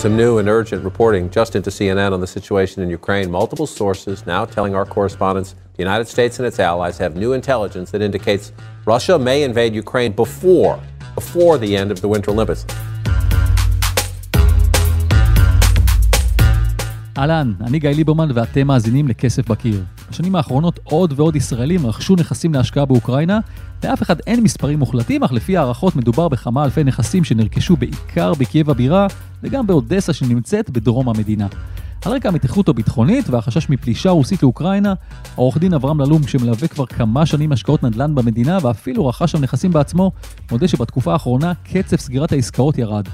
Some new and urgent reporting just into CNN on the situation in Ukraine. Multiple sources now telling our correspondents the United States and its allies have new intelligence that indicates Russia may invade Ukraine before, before the end of the Winter Olympics. אהלן, אני גיא ליברמן ואתם מאזינים לכסף בקיר. בשנים האחרונות עוד ועוד ישראלים רכשו נכסים להשקעה באוקראינה, לאף אחד אין מספרים מוחלטים, אך לפי הערכות מדובר בכמה אלפי נכסים שנרכשו בעיקר בקייב הבירה, וגם באודסה שנמצאת בדרום המדינה. על רקע המתיחות הביטחונית והחשש מפלישה רוסית לאוקראינה, העורך דין אברהם ללום, שמלווה כבר כמה שנים השקעות נדל"ן במדינה ואפילו רכש שם נכסים בעצמו, מודה שבתקופה האחרונה קצב סגירת העסקאות ירד.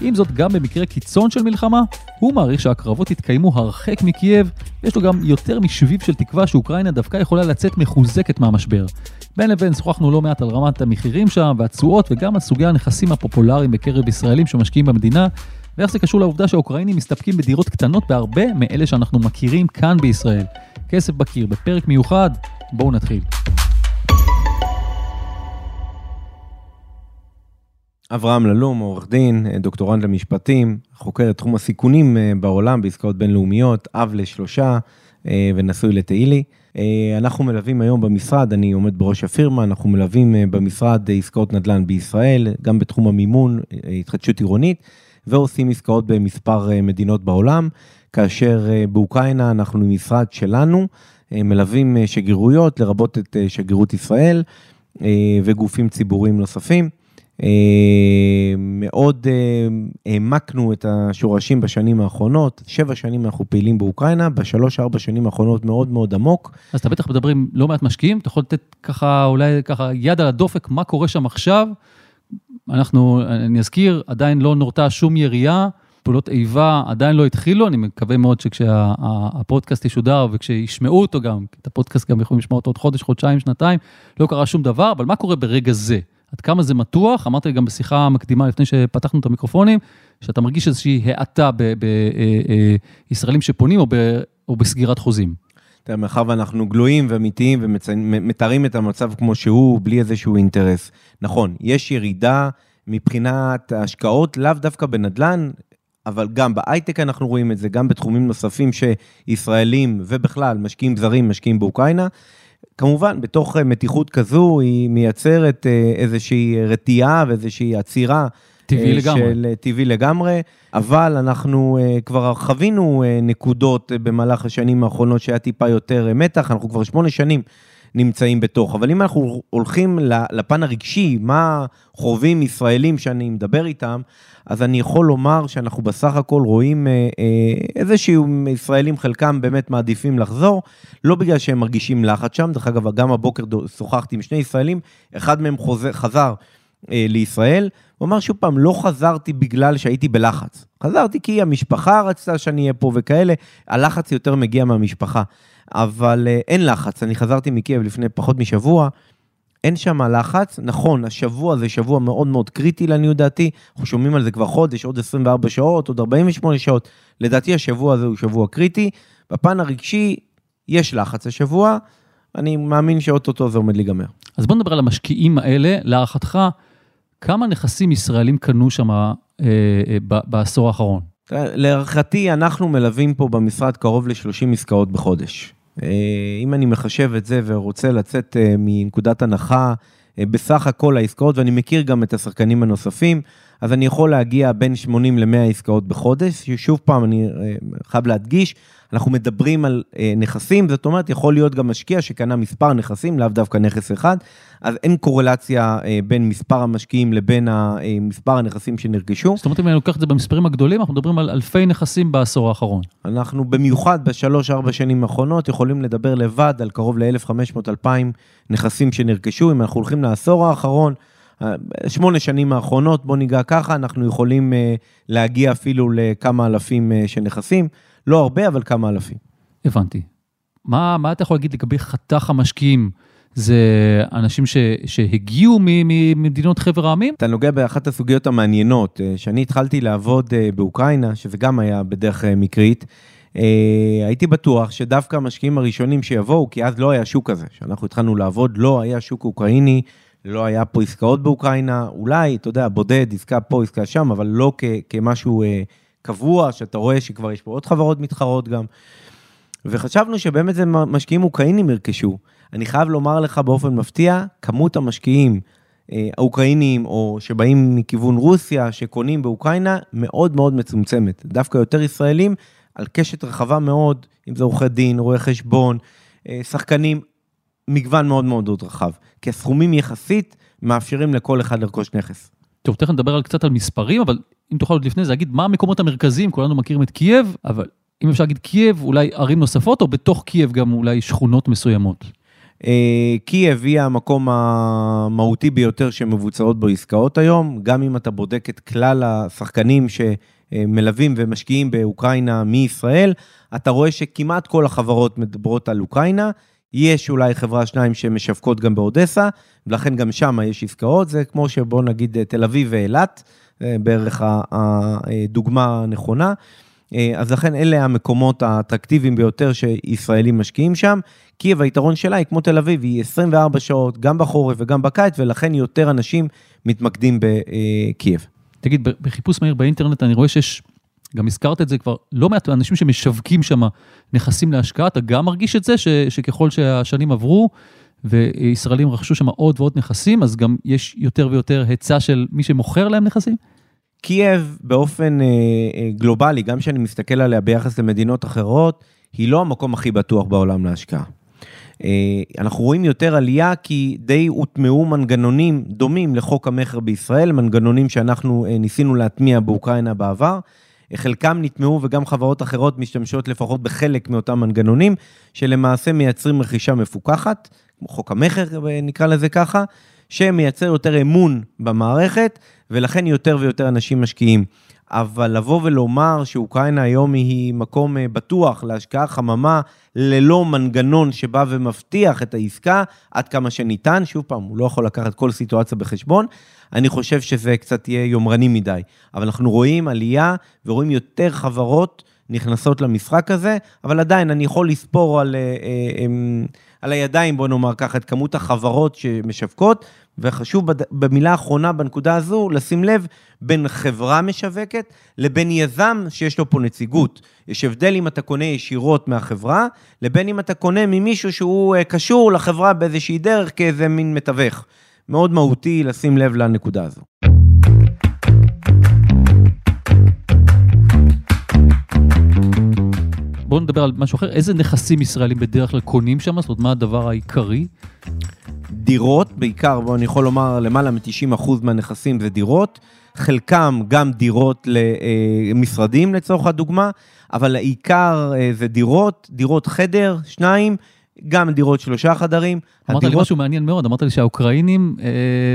עם זאת, גם במקרה קיצון של מלחמה, הוא מעריך שהקרבות יתקיימו הרחק מקייב, ויש לו גם יותר משביב של תקווה שאוקראינה דווקא יכולה לצאת מחוזקת מהמשבר. בין לבין שוחחנו לא מעט על רמת המחירים שם והתשואות וגם על סוגי הנכסים הפופולריים בקרב ישראלים שמשקיעים במדינה, ואיך זה קשור לעובדה שהאוקראינים מסתפקים בדירות קטנות בהרבה מאלה שאנחנו מכירים כאן בישראל. כסף בקיר, בפרק מיוחד, בואו נתחיל. אברהם ללום, עורך דין, דוקטורנט למשפטים, חוקר את תחום הסיכונים אה, בעולם בעסקאות בינלאומיות, אב לשלושה אה, ונשוי לתהילי. אה, אנחנו מלווים היום במשרד, אני עומד בראש הפירמה, אנחנו מלווים במשרד עסקאות נדל"ן בישראל, גם בתחום המימון, התחדשות עירונית, ועושים עסקאות במספר מדינות בעולם, כאשר באוקראינה אנחנו משרד שלנו, מלווים שגרירויות, לרבות את שגרירות ישראל וגופים ציבוריים נוספים. אה, מאוד אה, העמקנו את השורשים בשנים האחרונות, שבע שנים אנחנו פעילים באוקראינה, בשלוש-ארבע שנים האחרונות מאוד מאוד עמוק. אז אתה בטח מדבר עם לא מעט משקיעים, אתה יכול לתת ככה, אולי ככה יד על הדופק, מה קורה שם עכשיו? אנחנו, אני אזכיר, עדיין לא נורתה שום ירייה, פעולות איבה עדיין לא התחילו, אני מקווה מאוד שכשהפודקאסט ישודר וכשישמעו אותו גם, את הפודקאסט גם יכולים לשמוע אותו עוד חודש, חודשיים, שנתיים, לא קרה שום דבר, אבל מה קורה ברגע זה? עד כמה זה מתוח, אמרתי לי גם בשיחה מקדימה לפני שפתחנו את המיקרופונים, שאתה מרגיש איזושהי האטה בישראלים אה, אה, שפונים או, ב, או בסגירת חוזים. תראה, מאחר ואנחנו גלויים ואמיתיים ומתארים את המצב כמו שהוא, בלי איזשהו אינטרס. נכון, יש ירידה מבחינת ההשקעות, לאו דווקא בנדל"ן, אבל גם בהייטק אנחנו רואים את זה, גם בתחומים נוספים שישראלים ובכלל משקיעים זרים משקיעים באוקראינה. כמובן, בתוך אה, מתיחות כזו, היא מייצרת אה, איזושהי רתיעה ואיזושהי עצירה. טבעי אה, לגמרי. של טבעי לגמרי, אבל אנחנו כבר חווינו נקודות במהלך השנים האחרונות שהיה טיפה יותר מתח, אנחנו כבר שמונה שנים נמצאים בתוך. אבל אם אנחנו הולכים לפן הרגשי, מה חווים ישראלים שאני מדבר איתם, אז אני יכול לומר שאנחנו בסך הכל רואים אה, אה, איזה שהם ישראלים, חלקם באמת מעדיפים לחזור, לא בגלל שהם מרגישים לחץ שם, דרך אגב, גם הבוקר שוחחתי עם שני ישראלים, אחד מהם חוזר, חזר אה, לישראל, הוא אמר שוב פעם, לא חזרתי בגלל שהייתי בלחץ. חזרתי כי המשפחה רצתה שאני אהיה פה וכאלה, הלחץ יותר מגיע מהמשפחה. אבל אין לחץ, אני חזרתי מקייב לפני פחות משבוע, אין שם לחץ. נכון, השבוע זה שבוע מאוד מאוד קריטי לעניות דעתי, אנחנו שומעים על זה כבר חודש, עוד 24 שעות, עוד 48 שעות. לדעתי השבוע הזה הוא שבוע קריטי. בפן הרגשי, יש לחץ השבוע, אני מאמין שאו-טו-טו זה עומד להיגמר. אז בוא נדבר על המשקיעים האלה, להערכתך, כמה נכסים ישראלים קנו שם אה, אה, בעשור האחרון? להערכתי, אנחנו מלווים פה במשרד קרוב ל-30 עסקאות בחודש. אה, אם אני מחשב את זה ורוצה לצאת אה, מנקודת הנחה אה, בסך הכל העסקאות, ואני מכיר גם את השחקנים הנוספים, אז אני יכול להגיע בין 80 ל-100 עסקאות בחודש. שוב פעם, אני חייב להדגיש, אנחנו מדברים על אה, נכסים, זאת אומרת, יכול להיות גם משקיע שקנה מספר נכסים, לאו דווקא נכס אחד, אז אין קורלציה אה, בין מספר המשקיעים לבין אה, מספר הנכסים שנרכשו. זאת אומרת, אם אני לוקח את זה במספרים הגדולים, אנחנו מדברים על אלפי נכסים בעשור האחרון. אנחנו במיוחד בשלוש-ארבע שנים האחרונות יכולים לדבר לבד על קרוב ל-1,500-2,000 נכסים שנרכשו. אם אנחנו הולכים לעשור האחרון, אה, שמונה שנים האחרונות, בוא ניגע ככה, אנחנו יכולים אה, להגיע אפילו לכמה אלפים אה, של נכסים. לא הרבה, אבל כמה אלפים. הבנתי. מה, מה אתה יכול להגיד לגבי חתך המשקיעים? זה אנשים ש, שהגיעו ממדינות חבר העמים? אתה נוגע באחת הסוגיות המעניינות. כשאני התחלתי לעבוד באוקראינה, שזה גם היה בדרך מקרית, הייתי בטוח שדווקא המשקיעים הראשונים שיבואו, כי אז לא היה שוק כזה. כשאנחנו התחלנו לעבוד, לא היה שוק אוקראיני, לא היה פה עסקאות באוקראינה, אולי, אתה יודע, בודד, עסקה פה, עסקה שם, אבל לא כ- כמשהו קבוע, שאתה רואה שכבר יש פה עוד חברות מתחרות גם. וחשבנו שבאמת זה משקיעים אוקראינים ירכשו. אני חייב לומר לך באופן מפתיע, כמות המשקיעים אה, האוקראינים או שבאים מכיוון רוסיה, שקונים באוקראינה, מאוד מאוד מצומצמת. דווקא יותר ישראלים על קשת רחבה מאוד, אם זה עורכי דין, רואי חשבון, אה, שחקנים, מגוון מאוד מאוד מאוד רחב. כי הסכומים יחסית מאפשרים לכל אחד לרכוש נכס. טוב, תכף נדבר על קצת על מספרים, אבל אם תוכל עוד לפני זה להגיד מה המקומות המרכזיים, כולנו מכירים את קייב, אבל אם אפשר להגיד קייב, אולי ערים נוספות, או בתוך קייב גם אולי שכונות מסוימות. אה, קייב היא המקום המהותי ביותר שמבוצעות בו עסקאות היום, גם אם אתה בודק את כלל השחקנים שמלווים ומשקיעים באוקראינה מישראל, אתה רואה שכמעט כל החברות מדברות על אוקראינה. יש אולי חברה שניים שמשווקות גם באודסה, ולכן גם שם יש עסקאות, זה כמו שבוא נגיד תל אביב ואילת, בערך הדוגמה הנכונה. אה, אז לכן אלה המקומות האטרקטיביים ביותר שישראלים משקיעים שם. קייב, היתרון שלה היא כמו תל אביב, היא 24 שעות, גם בחורף וגם בקיץ, ולכן יותר אנשים מתמקדים בקייב. תגיד, בחיפוש מהיר באינטרנט אני רואה שיש, גם הזכרת את זה כבר, לא מעט אנשים שמשווקים שם נכסים להשקעה, אתה גם מרגיש את זה, ש, שככל שהשנים עברו, וישראלים רכשו שם עוד ועוד נכסים, אז גם יש יותר ויותר היצע של מי שמוכר להם נכסים? קייב באופן אה, אה, גלובלי, גם כשאני מסתכל עליה ביחס למדינות אחרות, היא לא המקום הכי בטוח בעולם להשקעה. אה, אנחנו רואים יותר עלייה כי די הוטמעו מנגנונים דומים לחוק המכר בישראל, מנגנונים שאנחנו אה, ניסינו להטמיע באוקראינה בעבר. חלקם נטמעו וגם חברות אחרות משתמשות לפחות בחלק מאותם מנגנונים, שלמעשה מייצרים רכישה מפוקחת, חוק המכר נקרא לזה ככה, שמייצר יותר אמון במערכת, ולכן יותר ויותר אנשים משקיעים. אבל לבוא ולומר שאוקראינה היום היא מקום אה, בטוח להשקעה חממה ללא מנגנון שבא ומבטיח את העסקה עד כמה שניתן, שוב פעם, הוא לא יכול לקחת כל סיטואציה בחשבון, אני חושב שזה קצת יהיה יומרני מדי. אבל אנחנו רואים עלייה ורואים יותר חברות נכנסות למשחק הזה, אבל עדיין אני יכול לספור על, אה, אה, אמ, על הידיים, בוא נאמר ככה, את כמות החברות שמשווקות, וחשוב במילה האחרונה בנקודה הזו, לשים לב בין חברה משווקת לבין יזם שיש לו פה נציגות. יש הבדל אם אתה קונה ישירות מהחברה, לבין אם אתה קונה ממישהו שהוא אה, קשור לחברה באיזושהי דרך כאיזה מין מתווך. מאוד מהותי לשים לב לנקודה הזו. בואו נדבר על משהו אחר, איזה נכסים ישראלים בדרך כלל קונים שם? זאת אומרת, מה הדבר העיקרי? דירות, בעיקר, אני יכול לומר, למעלה מ-90% מהנכסים זה דירות, חלקם גם דירות למשרדים לצורך הדוגמה, אבל העיקר אה, זה דירות, דירות חדר, שניים, גם דירות שלושה חדרים. אמרת הדירות... לי משהו מעניין מאוד, אמרת לי שהאוקראינים אה,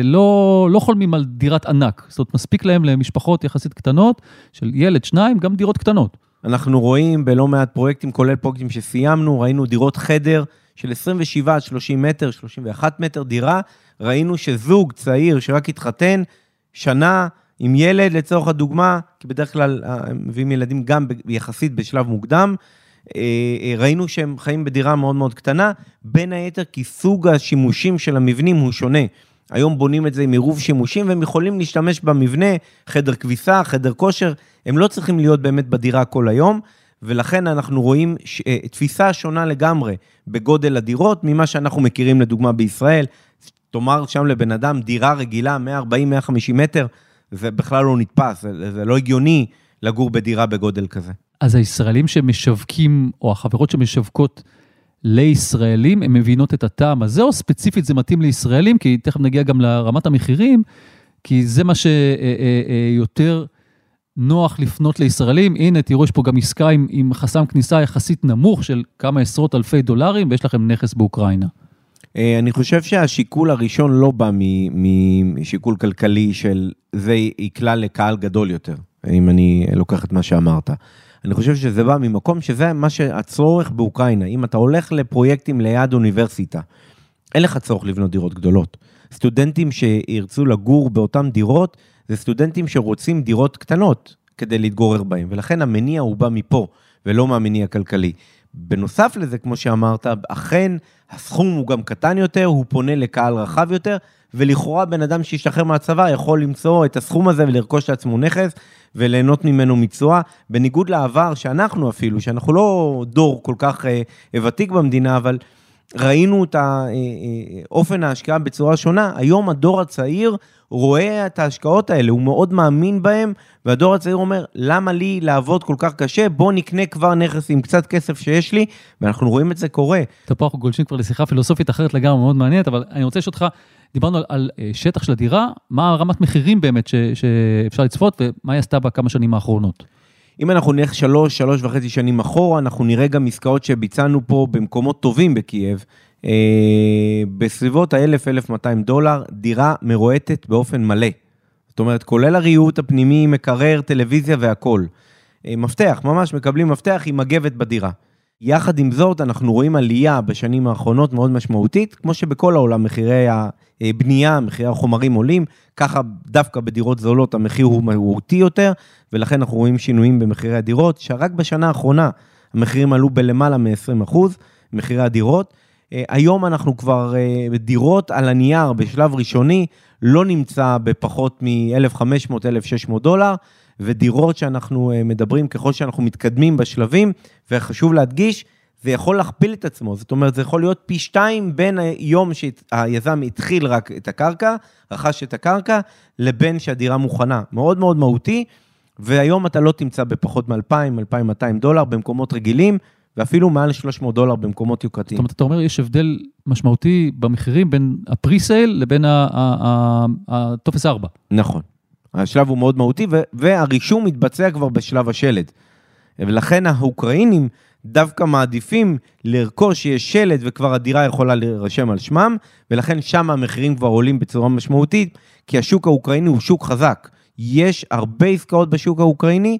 לא, לא חולמים על דירת ענק, זאת אומרת, מספיק להם למשפחות יחסית קטנות, של ילד, שניים, גם דירות קטנות. אנחנו רואים בלא מעט פרויקטים, כולל פרויקטים שסיימנו, ראינו דירות חדר של 27 עד 30 מטר, 31 מטר דירה, ראינו שזוג צעיר שרק התחתן, שנה עם ילד לצורך הדוגמה, כי בדרך כלל אה, הם מביאים ילדים גם יחסית בשלב מוקדם, אה, אה, ראינו שהם חיים בדירה מאוד מאוד קטנה, בין היתר כי סוג השימושים של המבנים הוא שונה. היום בונים את זה עם עירוב שימושים, והם יכולים להשתמש במבנה, חדר כביסה, חדר כושר, הם לא צריכים להיות באמת בדירה כל היום, ולכן אנחנו רואים ש... אה, תפיסה שונה לגמרי בגודל הדירות ממה שאנחנו מכירים לדוגמה בישראל. תאמר שם לבן אדם דירה רגילה, 140-150 מטר, זה בכלל לא נתפס, זה, זה לא הגיוני לגור בדירה בגודל כזה. אז הישראלים שמשווקים, או החברות שמשווקות, לישראלים, הן מבינות את הטעם הזה, או ספציפית זה מתאים לישראלים, כי תכף נגיע גם לרמת המחירים, כי זה מה שיותר אה, אה, אה, נוח לפנות לישראלים. הנה, תראו, יש פה גם עסקה עם, עם חסם כניסה יחסית נמוך של כמה עשרות אלפי דולרים, ויש לכם נכס באוקראינה. אני חושב שהשיקול הראשון לא בא משיקול כלכלי של זה יקלע לקהל גדול יותר, אם אני לוקח את מה שאמרת. אני חושב שזה בא ממקום שזה מה שהצורך באוקראינה. אם אתה הולך לפרויקטים ליד אוניברסיטה, אין לך צורך לבנות דירות גדולות. סטודנטים שירצו לגור באותן דירות, זה סטודנטים שרוצים דירות קטנות כדי להתגורר בהם, ולכן המניע הוא בא מפה, ולא מהמניע הכלכלי. בנוסף לזה, כמו שאמרת, אכן הסכום הוא גם קטן יותר, הוא פונה לקהל רחב יותר, ולכאורה בן אדם שהשתחרר מהצבא יכול למצוא את הסכום הזה ולרכוש לעצמו נכס וליהנות ממנו מצואה, בניגוד לעבר שאנחנו אפילו, שאנחנו לא דור כל כך אה, ותיק במדינה, אבל ראינו את אה, אה, אופן ההשקעה בצורה שונה. היום הדור הצעיר רואה את ההשקעות האלה, הוא מאוד מאמין בהם, והדור הצעיר אומר, למה לי לעבוד כל כך קשה? בוא נקנה כבר נכס עם קצת כסף שיש לי, ואנחנו רואים את זה קורה. טוב, פה אנחנו גולשים כבר לשיחה פילוסופית אחרת לגמרי, מאוד מעניינת, אבל אני רוצה לשאול אותך, דיברנו על, על אה, שטח של הדירה, מה רמת מחירים באמת ש, שאפשר לצפות, ומה היא עשתה בכמה שנים האחרונות? אם אנחנו נלך שלוש, שלוש וחצי שנים אחורה, אנחנו נראה גם עסקאות שביצענו פה במקומות טובים בקייב. אה, בסביבות ה-1,000-1,200 דולר, דירה מרועטת באופן מלא. זאת אומרת, כולל הריהוט הפנימי, מקרר, טלוויזיה והכול. אה, מפתח, ממש מקבלים מפתח עם מגבת בדירה. יחד עם זאת, אנחנו רואים עלייה בשנים האחרונות מאוד משמעותית, כמו שבכל העולם מחירי הבנייה, מחירי החומרים עולים, ככה דווקא בדירות זולות המחיר הוא מהותי יותר, ולכן אנחנו רואים שינויים במחירי הדירות, שרק בשנה האחרונה המחירים עלו בלמעלה מ-20%, מחירי הדירות. אה, היום אנחנו כבר אה, דירות על הנייר בשלב ראשוני, לא נמצא בפחות מ-1,500-1,600 דולר, ודירות שאנחנו אה, מדברים ככל שאנחנו מתקדמים בשלבים, וחשוב להדגיש, זה יכול להכפיל את עצמו, זאת אומרת, זה יכול להיות פי שתיים בין היום שהיזם התחיל רק את הקרקע, רכש את הקרקע, לבין שהדירה מוכנה. מאוד מאוד מהותי, והיום אתה לא תמצא בפחות מ-2,000, 2,200 דולר במקומות רגילים, ואפילו מעל 300 דולר במקומות יוקרתיים. זאת אומרת, אתה אומר, יש הבדל משמעותי במחירים בין הפריסייל לבין הטופס 4. נכון. השלב הוא מאוד מהותי, והרישום מתבצע כבר בשלב השלד. ולכן האוקראינים דווקא מעדיפים לרכוש שיש שלד וכבר הדירה יכולה להירשם על שמם, ולכן שם המחירים כבר עולים בצורה משמעותית, כי השוק האוקראיני הוא שוק חזק. יש הרבה עסקאות בשוק האוקראיני,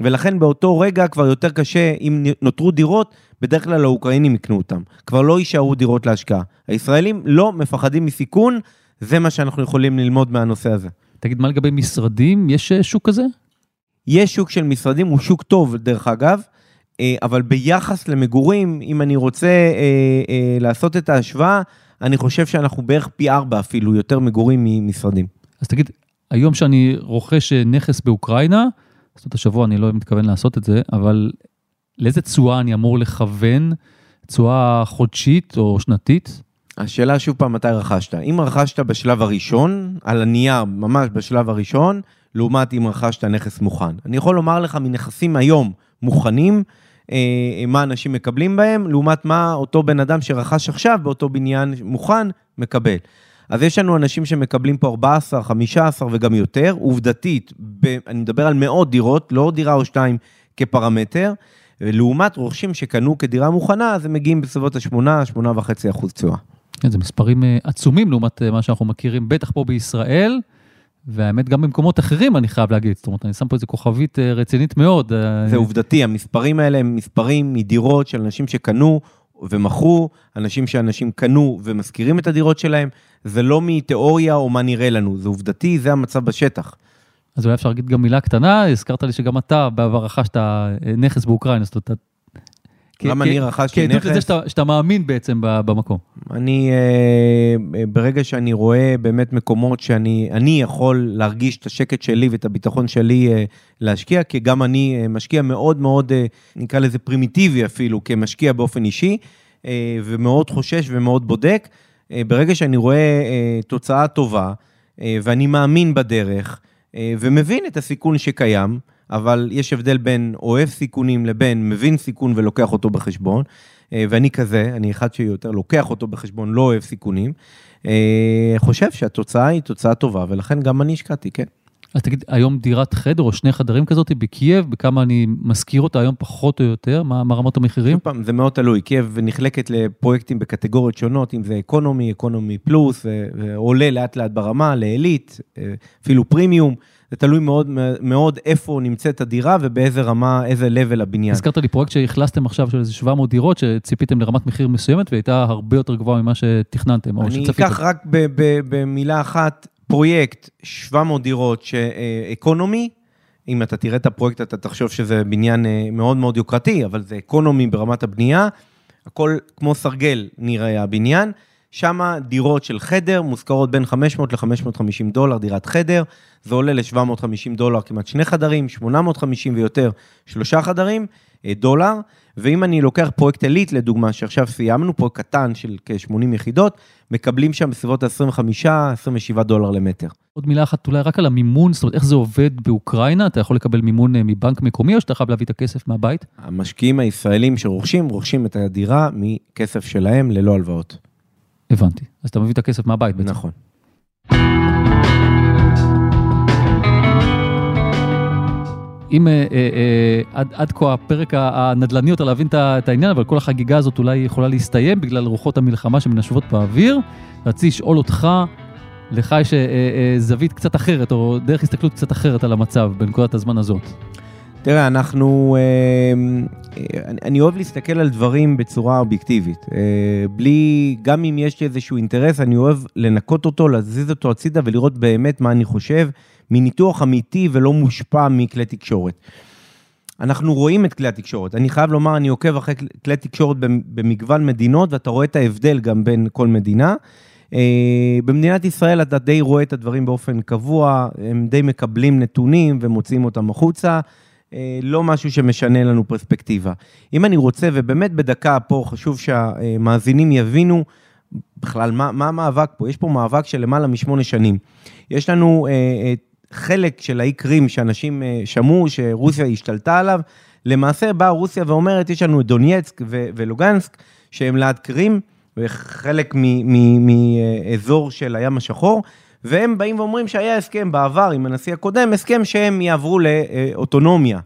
ולכן באותו רגע כבר יותר קשה, אם נותרו דירות, בדרך כלל האוקראינים יקנו אותם. כבר לא יישארו דירות להשקעה. הישראלים לא מפחדים מסיכון, זה מה שאנחנו יכולים ללמוד מהנושא הזה. תגיד, מה לגבי משרדים? יש אה, שוק כזה? יש שוק של משרדים, הוא שוק טוב, דרך אגב, אה, אבל ביחס למגורים, אם אני רוצה אה, לעשות את ההשוואה, אני חושב שאנחנו בערך פי ארבע אפילו יותר מגורים ממשרדים. אז תגיד, היום שאני רוכש נכס באוקראינה, זאת אומרת, השבוע אני לא מתכוון לעשות את זה, אבל לאיזה תשואה אני אמור לכוון? תשואה חודשית או שנתית? השאלה שוב פעם, מתי רכשת? אם רכשת בשלב הראשון, על הנייר, ממש בשלב הראשון, לעומת אם רכשת נכס מוכן. אני יכול לומר לך מנכסים היום מוכנים, אה, מה אנשים מקבלים בהם, לעומת מה אותו בן אדם שרכש עכשיו באותו בניין מוכן מקבל. אז יש לנו אנשים שמקבלים פה 14, 15 וגם יותר, עובדתית, ב, אני מדבר על מאות דירות, לא דירה או שתיים כפרמטר, ולעומת רוכשים שקנו כדירה מוכנה, אז הם מגיעים בסביבות ה-8, 8.5 אחוז תשואה. כן, זה מספרים אה, עצומים לעומת אה, מה שאנחנו מכירים, בטח פה בישראל, והאמת גם במקומות אחרים, אני חייב להגיד. זאת אומרת, אני שם פה איזה כוכבית אה, רצינית מאוד. זה עובדתי, המספרים האלה הם מספרים מדירות של אנשים שקנו ומכרו, אנשים שאנשים קנו ומשכירים את הדירות שלהם, זה לא מתיאוריה או מה נראה לנו, זה עובדתי, זה המצב בשטח. אז אולי אפשר להגיד גם מילה קטנה, הזכרת לי שגם אתה בעבר רכשת נכס באוקראינה, זאת אומרת, למה אני רכשתי נכס? כעדות לזה שאתה, שאתה מאמין בעצם במקום. אני, אה, ברגע שאני רואה באמת מקומות שאני יכול להרגיש את השקט שלי ואת הביטחון שלי אה, להשקיע, כי גם אני אה, משקיע מאוד מאוד, נקרא לזה פרימיטיבי אפילו, כמשקיע באופן אישי, ומאוד חושש ומאוד בודק. ברגע שאני רואה תוצאה טובה, ואני מאמין בדרך, ומבין את הסיכון שקיים, אבל יש הבדל בין אוהב סיכונים לבין מבין סיכון ולוקח אותו בחשבון, אה, ואני כזה, אני אחד שיותר לוקח אותו בחשבון, לא אוהב סיכונים. אה, חושב שהתוצאה היא תוצאה טובה, ולכן גם אני השקעתי, כן. אז תגיד, היום דירת חדר או שני חדרים כזאת בקייב, בכמה אני משכיר אותה היום פחות או יותר? מה, מה רמות המחירים? שוב פעם, זה מאוד תלוי. קייב נחלקת לפרויקטים בקטגוריות שונות, אם זה economy, economy plus, ועולה לאט לאט ברמה, לעילית, אה, אפילו פרימיום. זה תלוי מאוד מאוד איפה נמצאת הדירה ובאיזה רמה, איזה level הבניין. הזכרת לי פרויקט שאכלסתם עכשיו של איזה 700 דירות, שציפיתם לרמת מחיר מסוימת והייתה הרבה יותר גבוהה ממה שתכננתם, או שצפיתם. אני אקח רק במילה אחת, פרויקט 700 דירות ש economy, אם אתה תראה את הפרויקט אתה תחשוב שזה בניין אה, מאוד מאוד יוקרתי, אבל זה economy ברמת הבנייה, הכל כמו סרגל נראה הבניין. שם דירות של חדר מושכרות בין 500 ל-550 דולר, דירת חדר, זה עולה ל-750 דולר כמעט שני חדרים, 850 ויותר שלושה חדרים, אה, דולר. ואם אני לוקח פרויקט עילית, לדוגמה, שעכשיו סיימנו, פרויקט קטן של כ-80 יחידות, מקבלים שם בסביבות ה-25-27 דולר למטר. עוד מילה אחת אולי רק על המימון, זאת אומרת, איך זה עובד באוקראינה? אתה יכול לקבל מימון אה, מבנק מקומי, או שאתה חייב להביא את הכסף מהבית? המשקיעים הישראלים שרוכשים, רוכשים את הדירה מכסף שלהם ללא הלוואות. הבנתי. אז אתה מביא את הכסף מהבית בעצם. נכון. אם אה, אה, אה, עד, עד כה הפרק הנדל"ני יותר להבין את העניין, אבל כל החגיגה הזאת אולי יכולה להסתיים בגלל רוחות המלחמה שמנשבות באוויר. רציתי לשאול אותך, לך יש זווית קצת אחרת, או דרך הסתכלות קצת אחרת על המצב בנקודת הזמן הזאת. תראה, אנחנו... אה, אני, אני אוהב להסתכל על דברים בצורה אובייקטיבית. אה, בלי... גם אם יש איזשהו אינטרס, אני אוהב לנקות אותו, להזיז אותו הצידה ולראות באמת מה אני חושב. מניתוח אמיתי ולא מושפע מכלי תקשורת. אנחנו רואים את כלי התקשורת. אני חייב לומר, אני עוקב אחרי כלי תקשורת במגוון מדינות, ואתה רואה את ההבדל גם בין כל מדינה. אה, במדינת ישראל אתה די רואה את הדברים באופן קבוע, הם די מקבלים נתונים ומוציאים אותם החוצה. אה, לא משהו שמשנה לנו פרספקטיבה. אם אני רוצה, ובאמת בדקה פה חשוב שהמאזינים יבינו בכלל מה, מה המאבק פה. יש פה מאבק של למעלה משמונה שנים. יש לנו אה, חלק של האי קרים שאנשים אה, שמעו שרוסיה השתלטה עליו, למעשה באה רוסיה ואומרת, יש לנו את דונייצק ולוגנסק, שהם ליד קרים, וחלק מאזור של הים השחור, והם באים ואומרים שהיה הסכם בעבר עם הנשיא הקודם, הסכם שהם יעברו לאוטונומיה.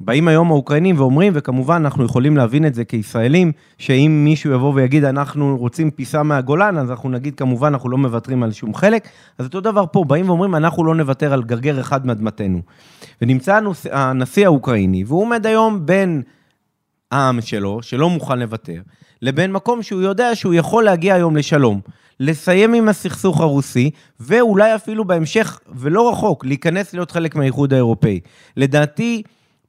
באים היום האוקראינים ואומרים, וכמובן אנחנו יכולים להבין את זה כישראלים, שאם מישהו יבוא ויגיד, אנחנו רוצים פיסה מהגולן, אז אנחנו נגיד, כמובן, אנחנו לא מוותרים על שום חלק. אז אותו דבר פה, באים ואומרים, אנחנו לא נוותר על גרגר אחד מאדמתנו. ונמצא הנשיא האוקראיני, והוא עומד היום בין העם שלו, שלא מוכן לוותר, לבין מקום שהוא יודע שהוא יכול להגיע היום לשלום, לסיים עם הסכסוך הרוסי, ואולי אפילו בהמשך, ולא רחוק, להיכנס להיות חלק מהאיחוד האירופאי. לדעתי,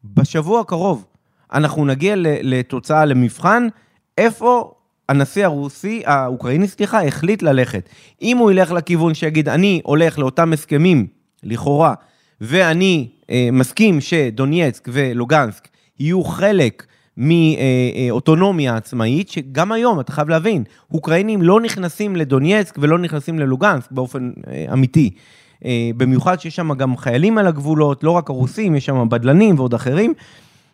בשבוע הקרוב אנחנו נגיע לתוצאה, למבחן, איפה הנשיא הרוסי, האוקראיני, סליחה, החליט ללכת. אם הוא ילך לכיוון שיגיד, אני הולך לאותם הסכמים, לכאורה, ואני אה, מסכים שדונייצק ולוגנסק יהיו חלק מאוטונומיה עצמאית, שגם היום, אתה חייב להבין, אוקראינים לא נכנסים לדונייצק ולא נכנסים ללוגנסק באופן אה, אמיתי. אה, במיוחד שיש שם גם חיילים על הגבולות, לא רק הרוסים, יש שם בדלנים ועוד אחרים.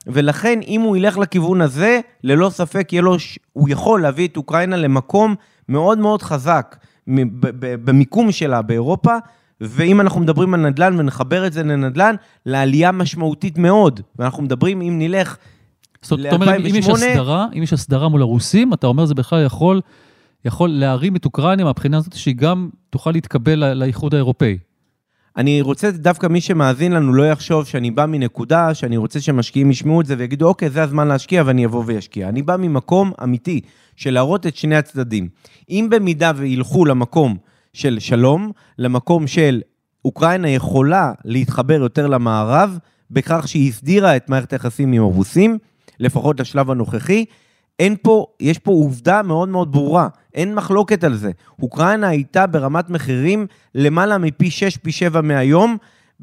ולכן, אם הוא ילך לכיוון הזה, ללא ספק יהיה לו, הוא יכול להביא את אוקראינה למקום מאוד מאוד חזק במיקום שלה באירופה, ואם אנחנו מדברים על נדל"ן ונחבר את זה לנדל"ן, לעלייה משמעותית מאוד. ואנחנו מדברים, אם נלך ל-2008... זאת אומרת, אם יש הסדרה, אם יש הסדרה מול הרוסים, אתה אומר, זה בכלל יכול, יכול להרים את אוקראינה מהבחינה הזאת, שהיא גם תוכל להתקבל לאיחוד האירופאי. אני רוצה דווקא מי שמאזין לנו לא יחשוב שאני בא מנקודה שאני רוצה שמשקיעים ישמעו את זה ויגידו, אוקיי, זה הזמן להשקיע ואני אבוא וישקיע. אני בא ממקום אמיתי של להראות את שני הצדדים. אם במידה וילכו למקום של שלום, למקום של אוקראינה יכולה להתחבר יותר למערב, בכך שהיא הסדירה את מערכת היחסים עם הרוסים, לפחות לשלב הנוכחי, אין פה, יש פה עובדה מאוד מאוד ברורה, אין מחלוקת על זה. אוקראינה הייתה ברמת מחירים למעלה מפי 6, פי 7 מהיום,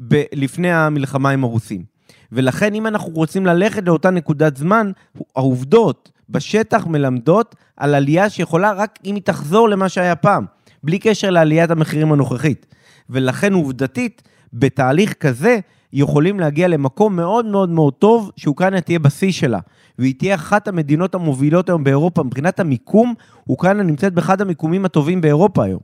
ב- לפני המלחמה עם הרוסים. ולכן אם אנחנו רוצים ללכת לאותה נקודת זמן, העובדות בשטח מלמדות על עלייה שיכולה רק אם היא תחזור למה שהיה פעם, בלי קשר לעליית המחירים הנוכחית. ולכן עובדתית, בתהליך כזה, יכולים להגיע למקום מאוד מאוד מאוד טוב, שאוקראינה תהיה בשיא שלה. והיא תהיה אחת המדינות המובילות היום באירופה. מבחינת המיקום, אוקראינה נמצאת באחד המיקומים הטובים באירופה היום.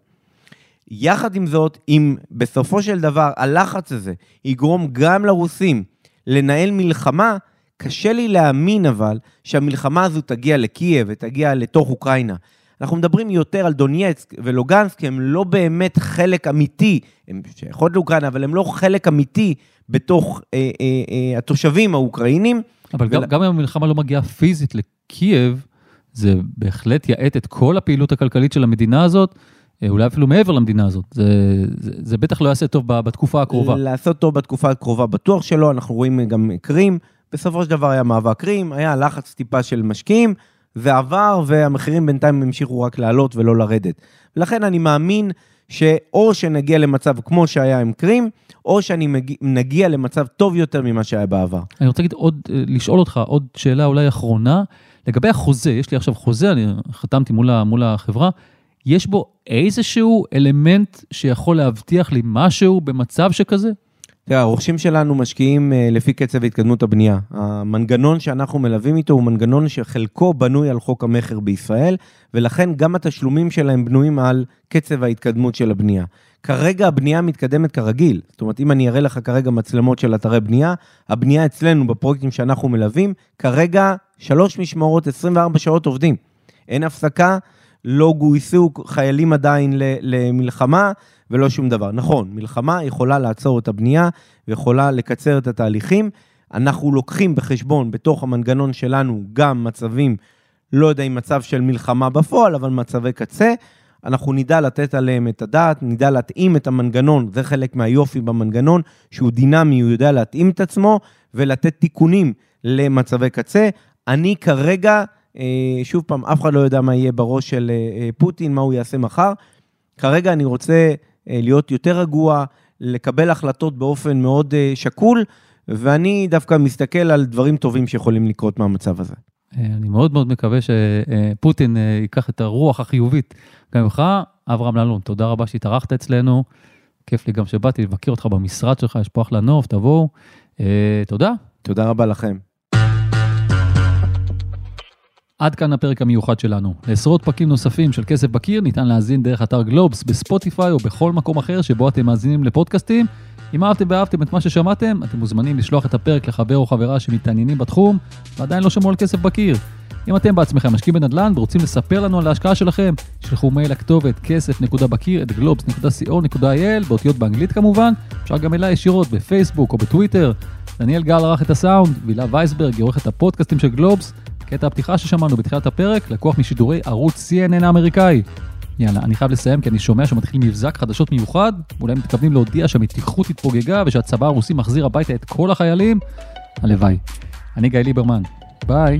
יחד עם זאת, אם בסופו של דבר הלחץ הזה יגרום גם לרוסים לנהל מלחמה, קשה לי להאמין אבל שהמלחמה הזו תגיע לקייב ותגיע לתוך אוקראינה. אנחנו מדברים יותר על דונייצק ולוגנסק, הם לא באמת חלק אמיתי, הם שייכות לאוקראינה, אבל הם לא חלק אמיתי בתוך אה, אה, אה, התושבים האוקראינים. אבל ול... גם, גם אם המלחמה לא מגיעה פיזית לקייב, זה בהחלט יאט את כל הפעילות הכלכלית של המדינה הזאת, אה, אולי אפילו מעבר למדינה הזאת. זה, זה, זה בטח לא יעשה טוב בתקופה הקרובה. לעשות טוב בתקופה הקרובה בטוח שלא, אנחנו רואים גם קרים. בסופו של דבר היה מאבק קרים, היה לחץ טיפה של משקיעים, זה עבר והמחירים בינתיים המשיכו רק לעלות ולא לרדת. ולכן אני מאמין שאו שנגיע למצב כמו שהיה עם קרים, או שנגיע למצב טוב יותר ממה שהיה בעבר. אני רוצה להגיד עוד, אה, לשאול אותך עוד שאלה אולי אחרונה, לגבי החוזה, יש לי עכשיו חוזה, אני חתמתי מול, מול החברה, יש בו איזשהו אלמנט שיכול להבטיח לי משהו במצב שכזה? תראה, הרוכשים שלנו משקיעים אה, לפי קצב התקדמות הבנייה. המנגנון שאנחנו מלווים איתו הוא מנגנון שחלקו בנוי על חוק המכר בישראל, ולכן גם התשלומים שלהם בנויים על קצב ההתקדמות של הבנייה. כרגע הבנייה מתקדמת כרגיל. זאת אומרת, אם אני אראה לך כרגע מצלמות של אתרי בנייה, הבנייה אצלנו בפרויקטים שאנחנו מלווים, כרגע שלוש משמרות, 24 שעות עובדים. אין הפסקה, לא גויסו חיילים עדיין למלחמה ולא שום דבר. נכון, מלחמה יכולה לעצור את הבנייה ויכולה לקצר את התהליכים. אנחנו לוקחים בחשבון בתוך המנגנון שלנו גם מצבים, לא יודע אם מצב של מלחמה בפועל, אבל מצבי קצה. אנחנו נדע לתת עליהם את הדעת, נדע להתאים את המנגנון, זה חלק מהיופי במנגנון, שהוא דינמי, הוא יודע להתאים את עצמו ולתת תיקונים למצבי קצה. אני כרגע, אה, שוב פעם, אף אחד לא יודע מה יהיה בראש של אה, אה, פוטין, מה הוא יעשה מחר. כרגע אני רוצה להיות יותר רגוע, לקבל החלטות באופן מאוד שקול, ואני דווקא מסתכל על דברים טובים שיכולים לקרות מהמצב הזה. אני מאוד מאוד מקווה שפוטין ייקח את הרוח החיובית גם ממך. אברהם ללון, תודה רבה שהתארחת אצלנו. כיף לי גם שבאתי לבקר אותך במשרד שלך, יש פה אחלה נוף, תבואו. תודה. תודה רבה לכם. עד כאן הפרק המיוחד שלנו. לעשרות פרקים נוספים של כסף בקיר ניתן להאזין דרך אתר גלובס, בספוטיפיי או בכל מקום אחר שבו אתם מאזינים לפודקאסטים. אם אהבתם ואהבתם את מה ששמעתם, אתם מוזמנים לשלוח את הפרק לחבר או חברה שמתעניינים בתחום ועדיין לא שמעו על כסף בקיר. אם אתם בעצמכם משקיעים בנדל"ן ורוצים לספר לנו על ההשקעה שלכם, שלחו מייל לכתובת כסף.בקיר at globes.co.il, באותיות באנגלית כמובן, אפשר גם אליי ישירות בפייסבוק או בטוויטר. דניאל גל ערך את הסאונד, הילה וייסברג עורכת את הפודקאסטים של גלובס, קטע הפתיחה ששמענו בתחילת הפרק, לקוח משידורי ערוץ CNN האמריקאי. יאללה, אני חייב לסיים כי אני שומע שמתחיל מבזק חדשות מיוחד, אולי מתכוונים להודיע שהמתיחות התפוגגה ושהצבא הרוסי מחזיר הביתה את כל החיילים? הלוואי. אני גיא ליברמן, ביי.